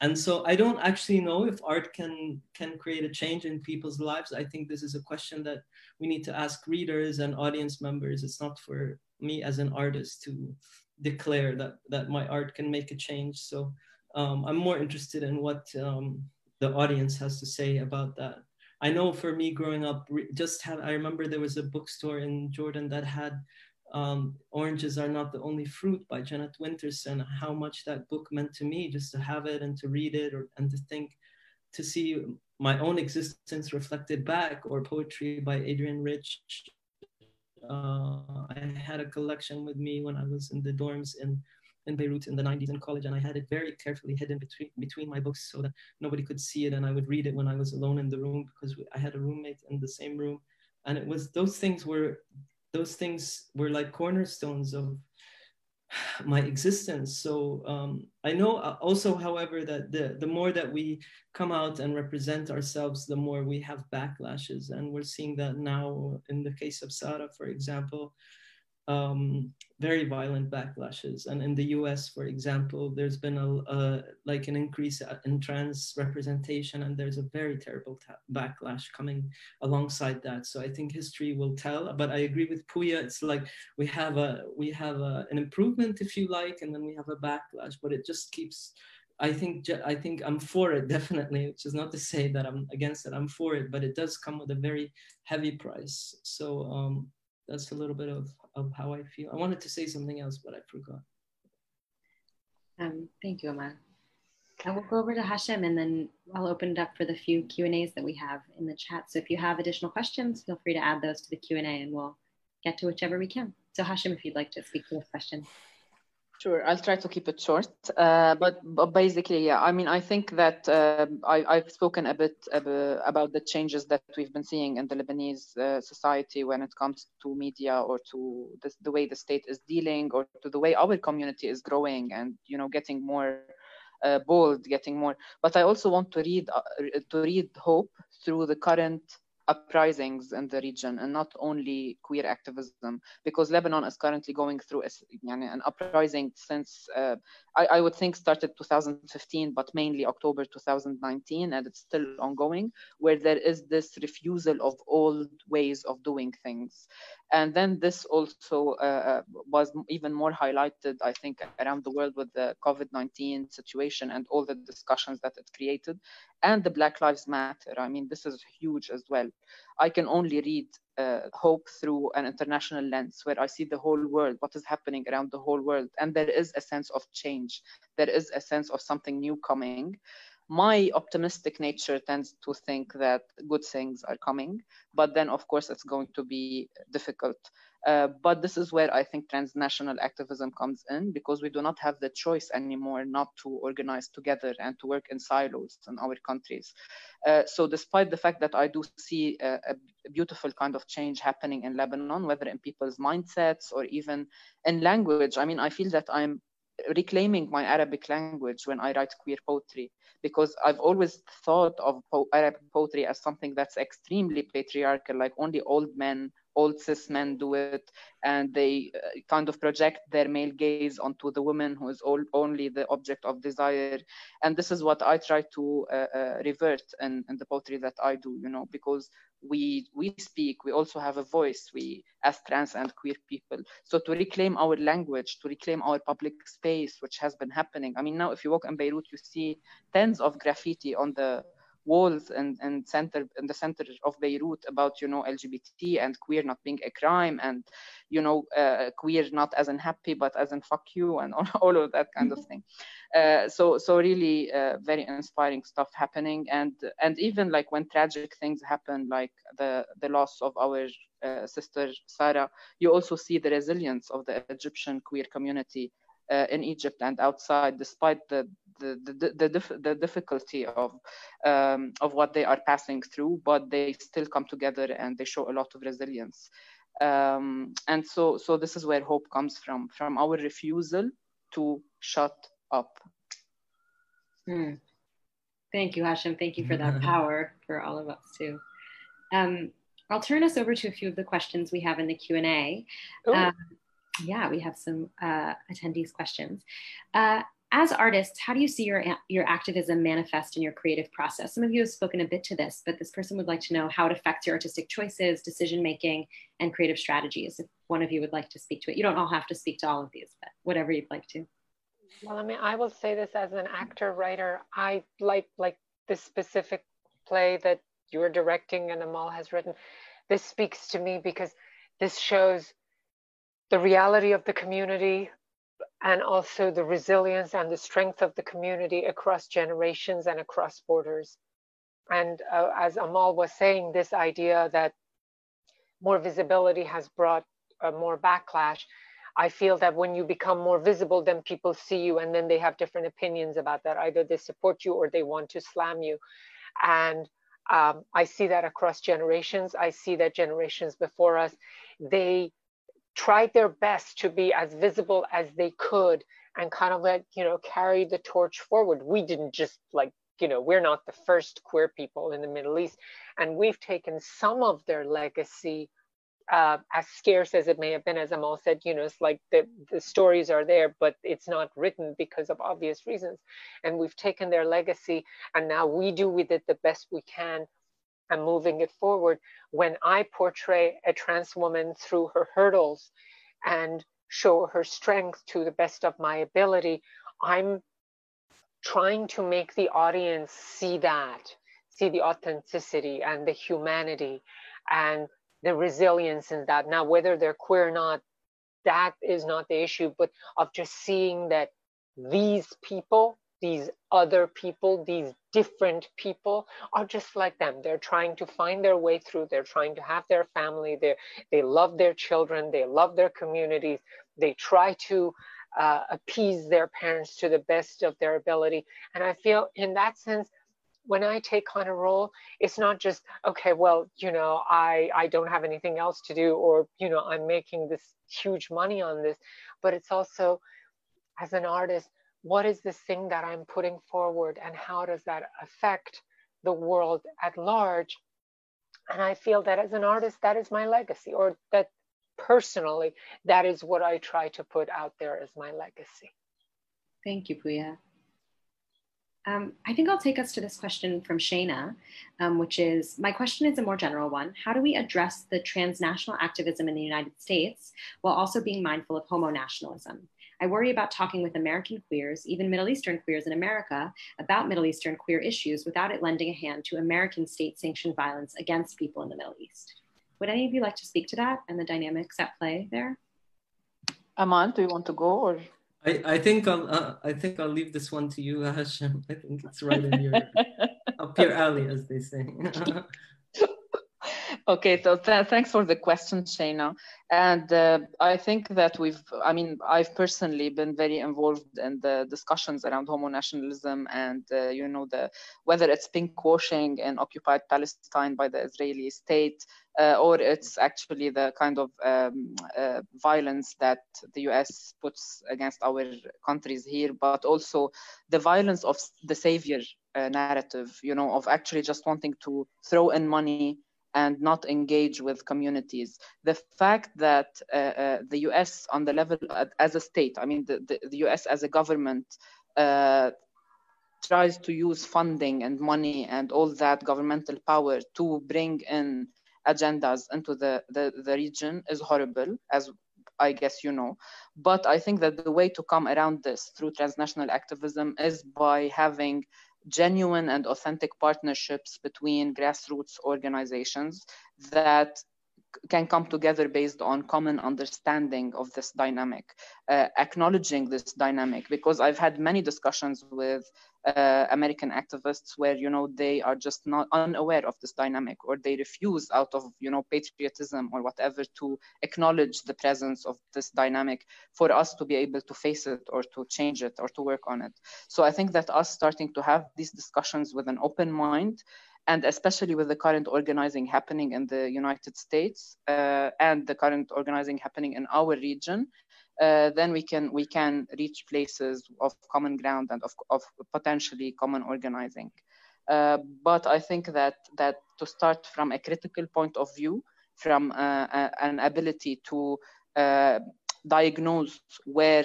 and so i don't actually know if art can can create a change in people's lives. I think this is a question that we need to ask readers and audience members. It's not for me as an artist to declare that that my art can make a change. So um, i'm more interested in what um, the audience has to say about that. I know for me growing up just had i remember there was a bookstore in jordan that had um, Oranges Are Not the Only Fruit by Janet Winters and how much that book meant to me just to have it and to read it or, and to think, to see my own existence reflected back or poetry by Adrienne Rich. Uh, I had a collection with me when I was in the dorms in, in Beirut in the 90s in college, and I had it very carefully hidden between, between my books so that nobody could see it. And I would read it when I was alone in the room because I had a roommate in the same room. And it was those things were those things were like cornerstones of my existence. So um, I know uh, also, however, that the, the more that we come out and represent ourselves, the more we have backlashes. And we're seeing that now in the case of Sarah, for example, um, very violent backlashes. And in the US, for example, there's been a, like an increase in trans representation, and there's a very terrible backlash coming alongside that. So I think history will tell. But I agree with Pooya. It's like we have a we have a, an improvement, if you like, and then we have a backlash. But it just keeps. I think I think I'm for it [laughs] definitely, which is not to say that I'm against it. I'm for it, but it does come with a very heavy price. So um, that's a little bit of, of how I feel. I wanted to say something else, but I forgot. Um, thank you, Amahl. I will go over to Hashem and then I'll open it up for the few Q&As that we have in the chat. So if you have additional questions, feel free to add those to the Q&A and we'll get to whichever we can. So Hashem, if you'd like to speak to this question. Sure, I'll try to keep it short. Uh, but, but basically, yeah, I mean, I think that uh, I, have spoken a bit about the changes that we've been seeing in the Lebanese uh, society when it comes to media or to this, the way the state is dealing or to the way our community is growing and, you know, getting more uh, bold, getting more. But I also want to read uh, to read hope through the current uprisings in the region and not only queer activism because Lebanon is currently going through a, an uprising since uh, I, I, would think started 2015 but mainly October 2019 and it's still ongoing where there is this refusal of old ways of doing things. And then this also uh, uh was even more highlighted I think around the world with the COVID-19 situation and all the discussions that it created and the Black Lives Matter. I mean, this is huge as well. I can only read uh, hope through an international lens where I see the whole world, what is happening around the whole world. And there is a sense of change, there is a sense of something new coming. My optimistic nature tends to think that good things are coming, but then, of course, it's going to be difficult. Uh, but this is where I think transnational activism comes in because we do not have the choice anymore not to organize together and to work in silos in our countries. Uh, so, despite the fact that I do see a, a, beautiful kind of change happening in Lebanon, whether in people's mindsets or even in language, I mean, I feel that I'm reclaiming my Arabic language when I write queer poetry because I've always thought of po- Arabic poetry as something that's extremely patriarchal, like only old men old cis men do it and they uh, kind of project their male gaze onto the woman who is all, only the object of desire. And this is what i try to uh, uh, revert in, in the poetry that i do you know because we we speak we also have a voice we as trans and queer people. So to reclaim our language to reclaim our public space which has been happening i mean now if you walk in beirut you see tens of graffiti on the walls and, and center in the center of Beirut about you know LGBT and queer not being a crime and you know uh, queer not as unhappy but as in fuck you and all, [laughs] all of that kind mm-hmm. of thing. Uh, so so really uh, very inspiring stuff happening and and even like when tragic things happen like the the loss of our uh, sister Sarah, you also see the resilience of the Egyptian queer community uh, in Egypt and outside, despite the the the, the, dif- the difficulty of um, of what they are passing through, but they still come together and they show a lot of resilience. Um, and so so this is where hope comes from from our refusal to shut up. Hmm. Thank you, Hashem. Thank you for that power for all of us too. Um, I'll turn us over to a few of the questions we have in the Q and A. Uh, yeah, we have some uh, attendees' questions. Uh, as artists, how do you see your, your activism manifest in your creative process? Some of you have spoken a bit to this, but this person would like to know how it affects your artistic choices, decision making, and creative strategies. If one of you would like to speak to it, you don't all have to speak to all of these, but whatever you'd like to. Well, I mean, I will say this as an actor, writer. I like like this specific play that you're directing and Amahl has written. This speaks to me because this shows the reality of the community and also the resilience and the strength of the community across generations and across borders. And uh, as Amahl was saying, this idea that more visibility has brought uh, more backlash. I feel that when you become more visible, then people see you and then they have different opinions about that. Either they support you or they want to slam you. And um, I see that across generations. I see that generations before us, they tried their best to be as visible as they could and kind of like you know carry the torch forward. We didn't just like you know we're not the first queer people in the middle east and we've taken some of their legacy uh, as scarce as it may have been as Amahl said you know it's like the, the stories are there but it's not written because of obvious reasons. And we've taken their legacy and now we do with it the best we can and moving it forward when I portray a trans woman through her hurdles and show her strength to the best of my ability, I'm trying to make the audience see that, see the authenticity and the humanity and the resilience in that. Now, whether they're queer or not, that is not the issue, but of just seeing that these people these other people, these different people are just like them. They're trying to find their way through. They're trying to have their family. They they love their children. They love their communities. They try to uh, appease their parents to the best of their ability. And I feel in that sense, when I take on a role, it's not just okay. Well, you know, I I don't have anything else to do, or you know, I'm making this huge money on this, but it's also as an artist what is this thing that I'm putting forward and how does that affect the world at large? And I feel that as an artist, that is my legacy, or that personally, that is what I try to put out there as my legacy. Thank you, Pooya. Um, I think I'll take us to this question from Shayna, um, which is my question is a more general one. How do we address the transnational activism in the United States while also being mindful of homo nationalism? I worry about talking with American queers, even Middle Eastern queers in America, about Middle Eastern queer issues without it lending a hand to American state sanctioned violence against people in the Middle East. Would any of you like to speak to that and the dynamics at play there? Amahl, do you want to go or? I, I think I'll uh, I think I'll leave this one to you, Hashem. I think it's right in your [laughs] up your alley, as they say. [laughs] Okay, so th- thanks for the question, Shana. And uh, I think that we've, I mean, I've personally been very involved in the discussions around homo nationalism and, uh, you know, the whether it's pinkwashing in occupied Palestine by the Israeli state uh, or it's actually the kind of um, uh, violence that the US puts against our countries here, but also the violence of the savior uh, narrative, you know, of actually just wanting to throw in money and not engage with communities. The fact that uh, uh, the US, on the level as a state, I mean, the, the, the US as a government, uh, tries to use funding and money and all that governmental power to bring in agendas into the, the, the region is horrible, as I guess you know. But I think that the way to come around this through transnational activism is by having genuine and authentic partnerships between grassroots organizations that can come together based on common understanding of this dynamic, uh, acknowledging this dynamic. Because I've had many discussions with uh, American activists where you know they are just not unaware of this dynamic, or they refuse out of you know patriotism or whatever to acknowledge the presence of this dynamic for us to be able to face it or to change it or to work on it. So I think that us starting to have these discussions with an open mind and especially with the current organizing happening in the United States uh, and the current organizing happening in our region, uh, then we can we can reach places of common ground and of, of potentially common organizing. Uh, but I think that that to start from a critical point of view, from uh, a, an ability to uh, diagnose where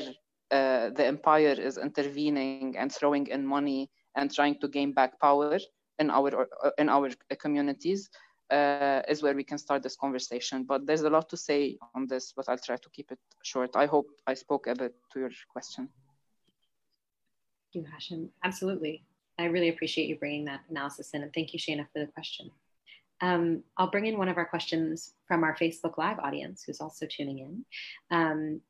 uh, the empire is intervening and throwing in money and trying to gain back power in our in our communities uh, is where we can start this conversation. But there's a lot to say on this, but I'll try to keep it short. I hope I spoke a bit to your question. Thank you, Hashem. Absolutely. I really appreciate you bringing that analysis in, and thank you, Shana, for the question. Um, I'll bring in one of our questions from our Facebook Live audience, who's also tuning in. Um,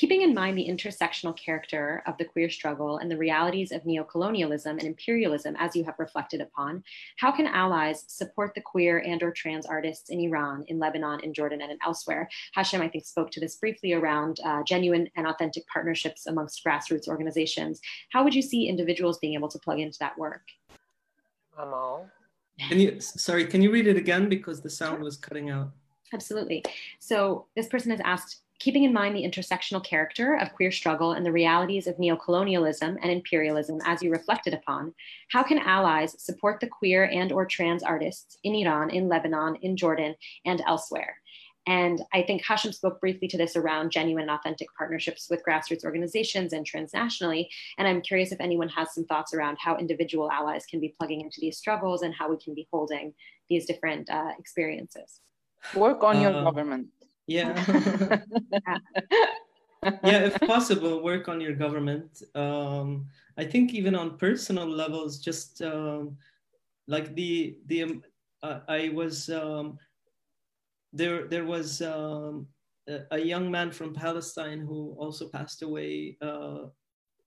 Keeping in mind the intersectional character of the queer struggle and the realities of neocolonialism and imperialism as you have reflected upon, how can allies support the queer and or trans artists in Iran, in Lebanon, in Jordan, and elsewhere? Hashem, I think, spoke to this briefly around uh, genuine and authentic partnerships amongst grassroots organizations. How would you see individuals being able to plug into that work? Amahl? Can you, sorry, can you read it again because the sound was cutting out? Absolutely. So this person has asked, keeping in mind the intersectional character of queer struggle and the realities of neocolonialism and imperialism as you reflected upon, how can allies support the queer and or trans artists in Iran, in Lebanon, in Jordan, and elsewhere? And I think Hashem spoke briefly to this around genuine and authentic partnerships with grassroots organizations and transnationally. And I'm curious if anyone has some thoughts around how individual allies can be plugging into these struggles and how we can be holding these different uh, experiences. Work on your uh, government yeah. [laughs] Yeah if possible work on your government. Um, i think even on personal levels just um, like the the um, uh, i was um, there there was um, a, a, young man from palestine who also passed away uh,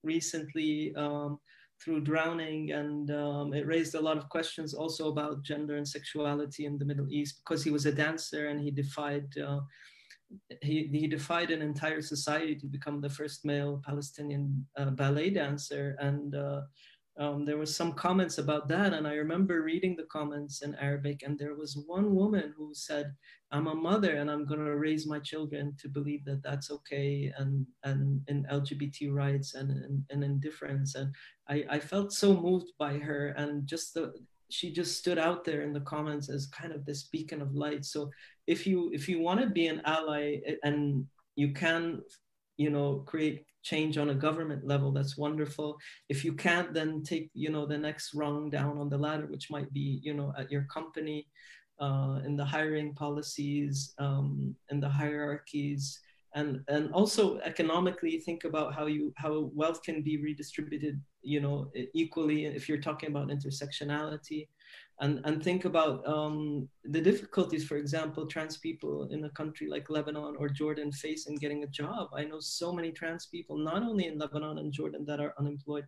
recently um, through drowning and um, it raised a lot of questions also about gender and sexuality in the middle east because he was a dancer and he defied uh, he, he defied an entire society to become the first male Palestinian uh, ballet dancer. And uh, um, there was some comments about that. And I remember reading the comments in Arabic. And there was one woman who said, I'm a mother and I'm going to raise my children to believe that that's okay and, and in LGBT rights and, and, and indifference. And I, I felt so moved by her and just the, she just stood out there in the comments as kind of this beacon of light. So if you if you want to be an ally and you can you know create change on a government level that's wonderful. If you can't then take you know the next rung down on the ladder which might be you know at your company uh, in the hiring policies um, in the hierarchies. And and also economically think about how you how wealth can be redistributed you know equally if you're talking about intersectionality and and think about um, the difficulties for example trans people in a country like lebanon or jordan face in getting a job i know so many trans people not only in lebanon and jordan that are unemployed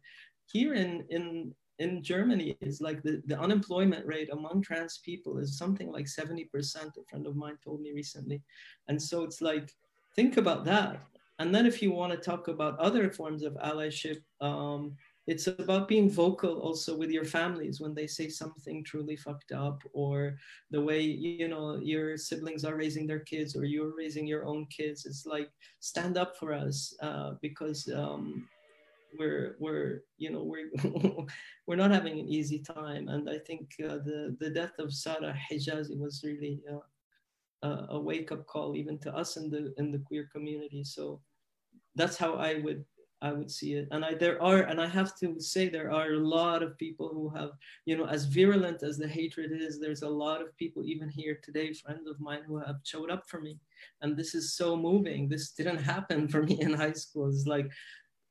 here in in in Germany is like the, the unemployment rate among trans people is something like 70%, a friend of mine told me recently. And so it's like, think about that. And then if you want to talk about other forms of allyship, um, it's about being vocal also with your families when they say something truly fucked up or the way you know your siblings are raising their kids or you're raising your own kids. It's like stand up for us uh, because um, we're we're you know we're [laughs] we're not having an easy time. And i think uh, the the death of Sarah Hegazi was really uh, a, wake up call even to us in the in the queer community. So that's how i would I would see it. And I there are, and I have to say there are a lot of people who have, you know, as virulent as the hatred is, there's a lot of people even here today, friends of mine who have showed up for me. And this is so moving. This didn't happen for me in high school. It's like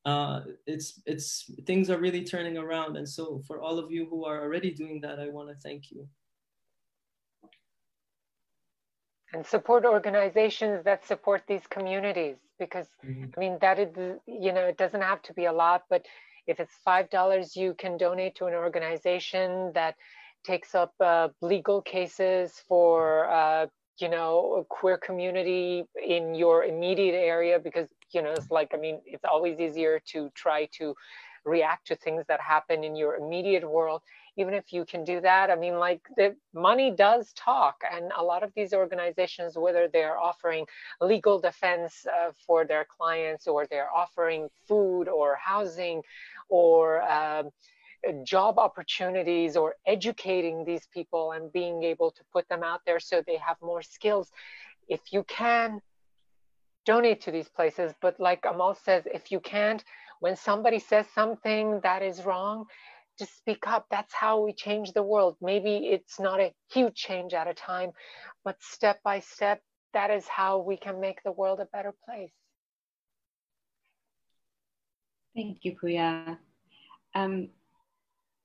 uh, it's it's things are really turning around. And so for all of you who are already doing that, I want to thank you. And support organizations that support these communities because mm-hmm. I mean that is you know it doesn't have to be a lot, but if it's five dollars, you can donate to an organization that takes up uh, legal cases for uh, you know a queer community in your immediate area because you know it's like I mean it's always easier to try to react to things that happen in your immediate world even if you can do that i mean like the money does talk and a lot of these organizations whether they're offering legal defense uh, for their clients or they're offering food or housing or um, job opportunities or educating these people and being able to put them out there so they have more skills if you can donate to these places. But like Amahl says if you can't when somebody says something that is wrong just speak up. That's how we change the world. Maybe it's not a huge change at a time, but step by step, that is how we can make the world a better place. Thank you, Pooya. Um,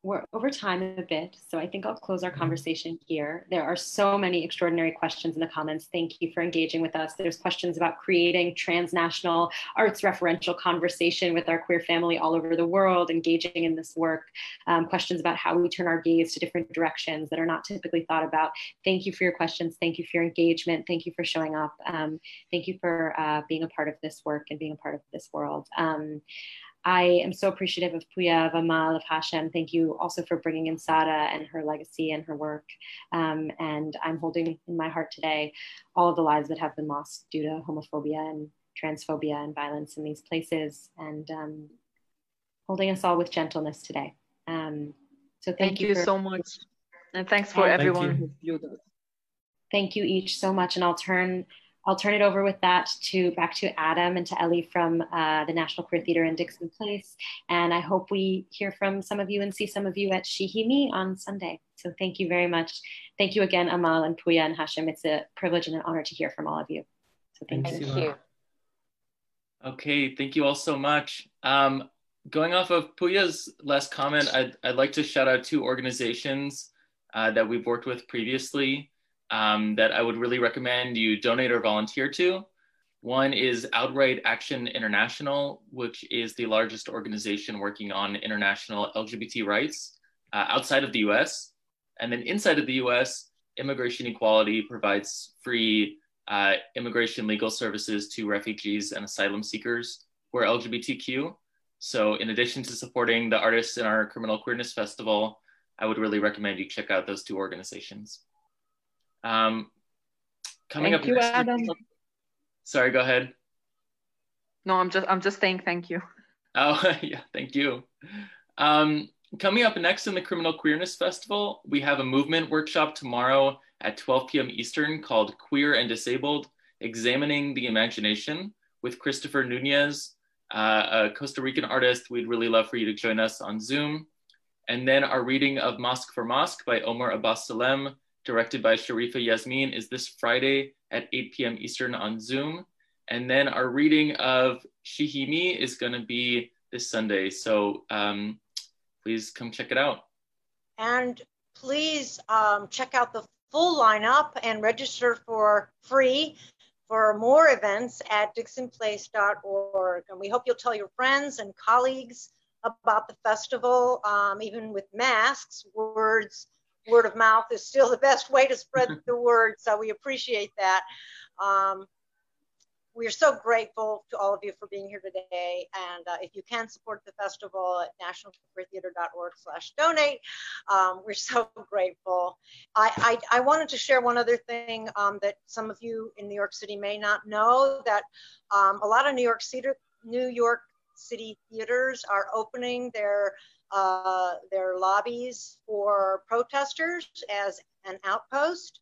we're over time a bit, so I think I'll close our mm-hmm. conversation here. There are so many extraordinary questions in the comments. Thank you for engaging with us. There's questions about creating transnational arts referential conversation with our queer family all over the world, engaging in this work. Um, questions about how we turn our gaze to different directions that are not typically thought about. Thank you for your questions. Thank you for your engagement. Thank you for showing up. Um, thank you for uh, being a part of this work and being a part of this world. Um, I am so appreciative of Pooya, of Amahl, of Hashem. Thank you also for bringing in Sarah and her legacy and her work. Um, and I'm holding in my heart today all of the lives that have been lost due to homophobia and transphobia and violence in these places and um, holding us all with gentleness today. Um, so thank, thank you, you for, so much. And thanks for everyone who viewed us. Thank you each so much. And I'll turn I'll turn it over with that to back to Adam and to Ellie from uh, the National Queer Theater in Dixon Place. And I hope we hear from some of you and see some of you at She He Me on Sunday. So thank you very much. Thank you again, Amahl and Pooya and Hashem. It's a privilege and an honor to hear from all of you. So thank, thank you. you. Okay, thank you all so much. Um, going off of Pooya's last comment, I'd, I'd like to shout out two organizations uh, that we've worked with previously um, that I would really recommend you donate or volunteer to. One is Outright Action International, which is the largest organization working on international LGBT rights uh, outside of the US. And then inside of the US, Immigration Equality provides free uh, immigration legal services to refugees and asylum seekers who are LGBTQ. So, in addition to supporting the artists in our Criminal Queerness Festival, I would really recommend you check out those two organizations. Um, coming thank up you, next Adam. Week, sorry, go ahead. No, I'm just I'm just saying thank you. Oh [laughs] yeah, thank you. Um, coming up next in the Criminal Queerness Festival, we have a movement workshop tomorrow at 12 p.m. Eastern called Queer and Disabled: Examining the Imagination with Christopher Nunez, uh, a Costa Rican artist. We'd really love for you to join us on Zoom. And then our reading of Mosque for Mosque by Omar Abbas Salem directed by Sharifa Yasmin, is this Friday at 8 p.m. Eastern on Zoom. And then our reading of She He Me is going to be this Sunday. So um, please come check it out. And please um, check out the full lineup and register for free for more events at dixonplace.org. And we hope you'll tell your friends and colleagues about the festival, um, even with masks, words, word of mouth is still the best way to spread the word. So we appreciate that. Um, we are so grateful to all of you for being here today. And uh, if you can support the festival at nationalqueertheater.org slash donate, um, we're so grateful. I, I, I, wanted to share one other thing um, that some of you in New York City may not know, that um, a lot of New York New York City theaters are opening their uh, their lobbies for protesters as an outpost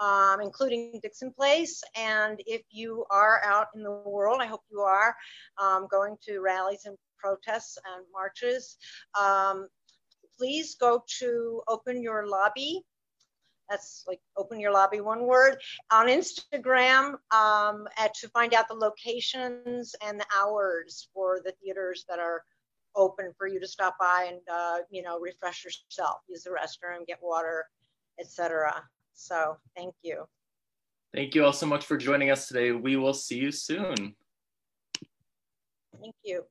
um, including Dixon Place. And if you are out in the world, I hope you are um, going to rallies and protests and marches, um, please go to Open Your Lobby. That's like open your lobby, one word, on Instagram um, at, to find out the locations and the hours for the theaters that are open for you to stop by and uh, you know refresh yourself, use the restroom, get water, etc. So thank you. Thank you all so much for joining us today. We will see you soon. Thank you.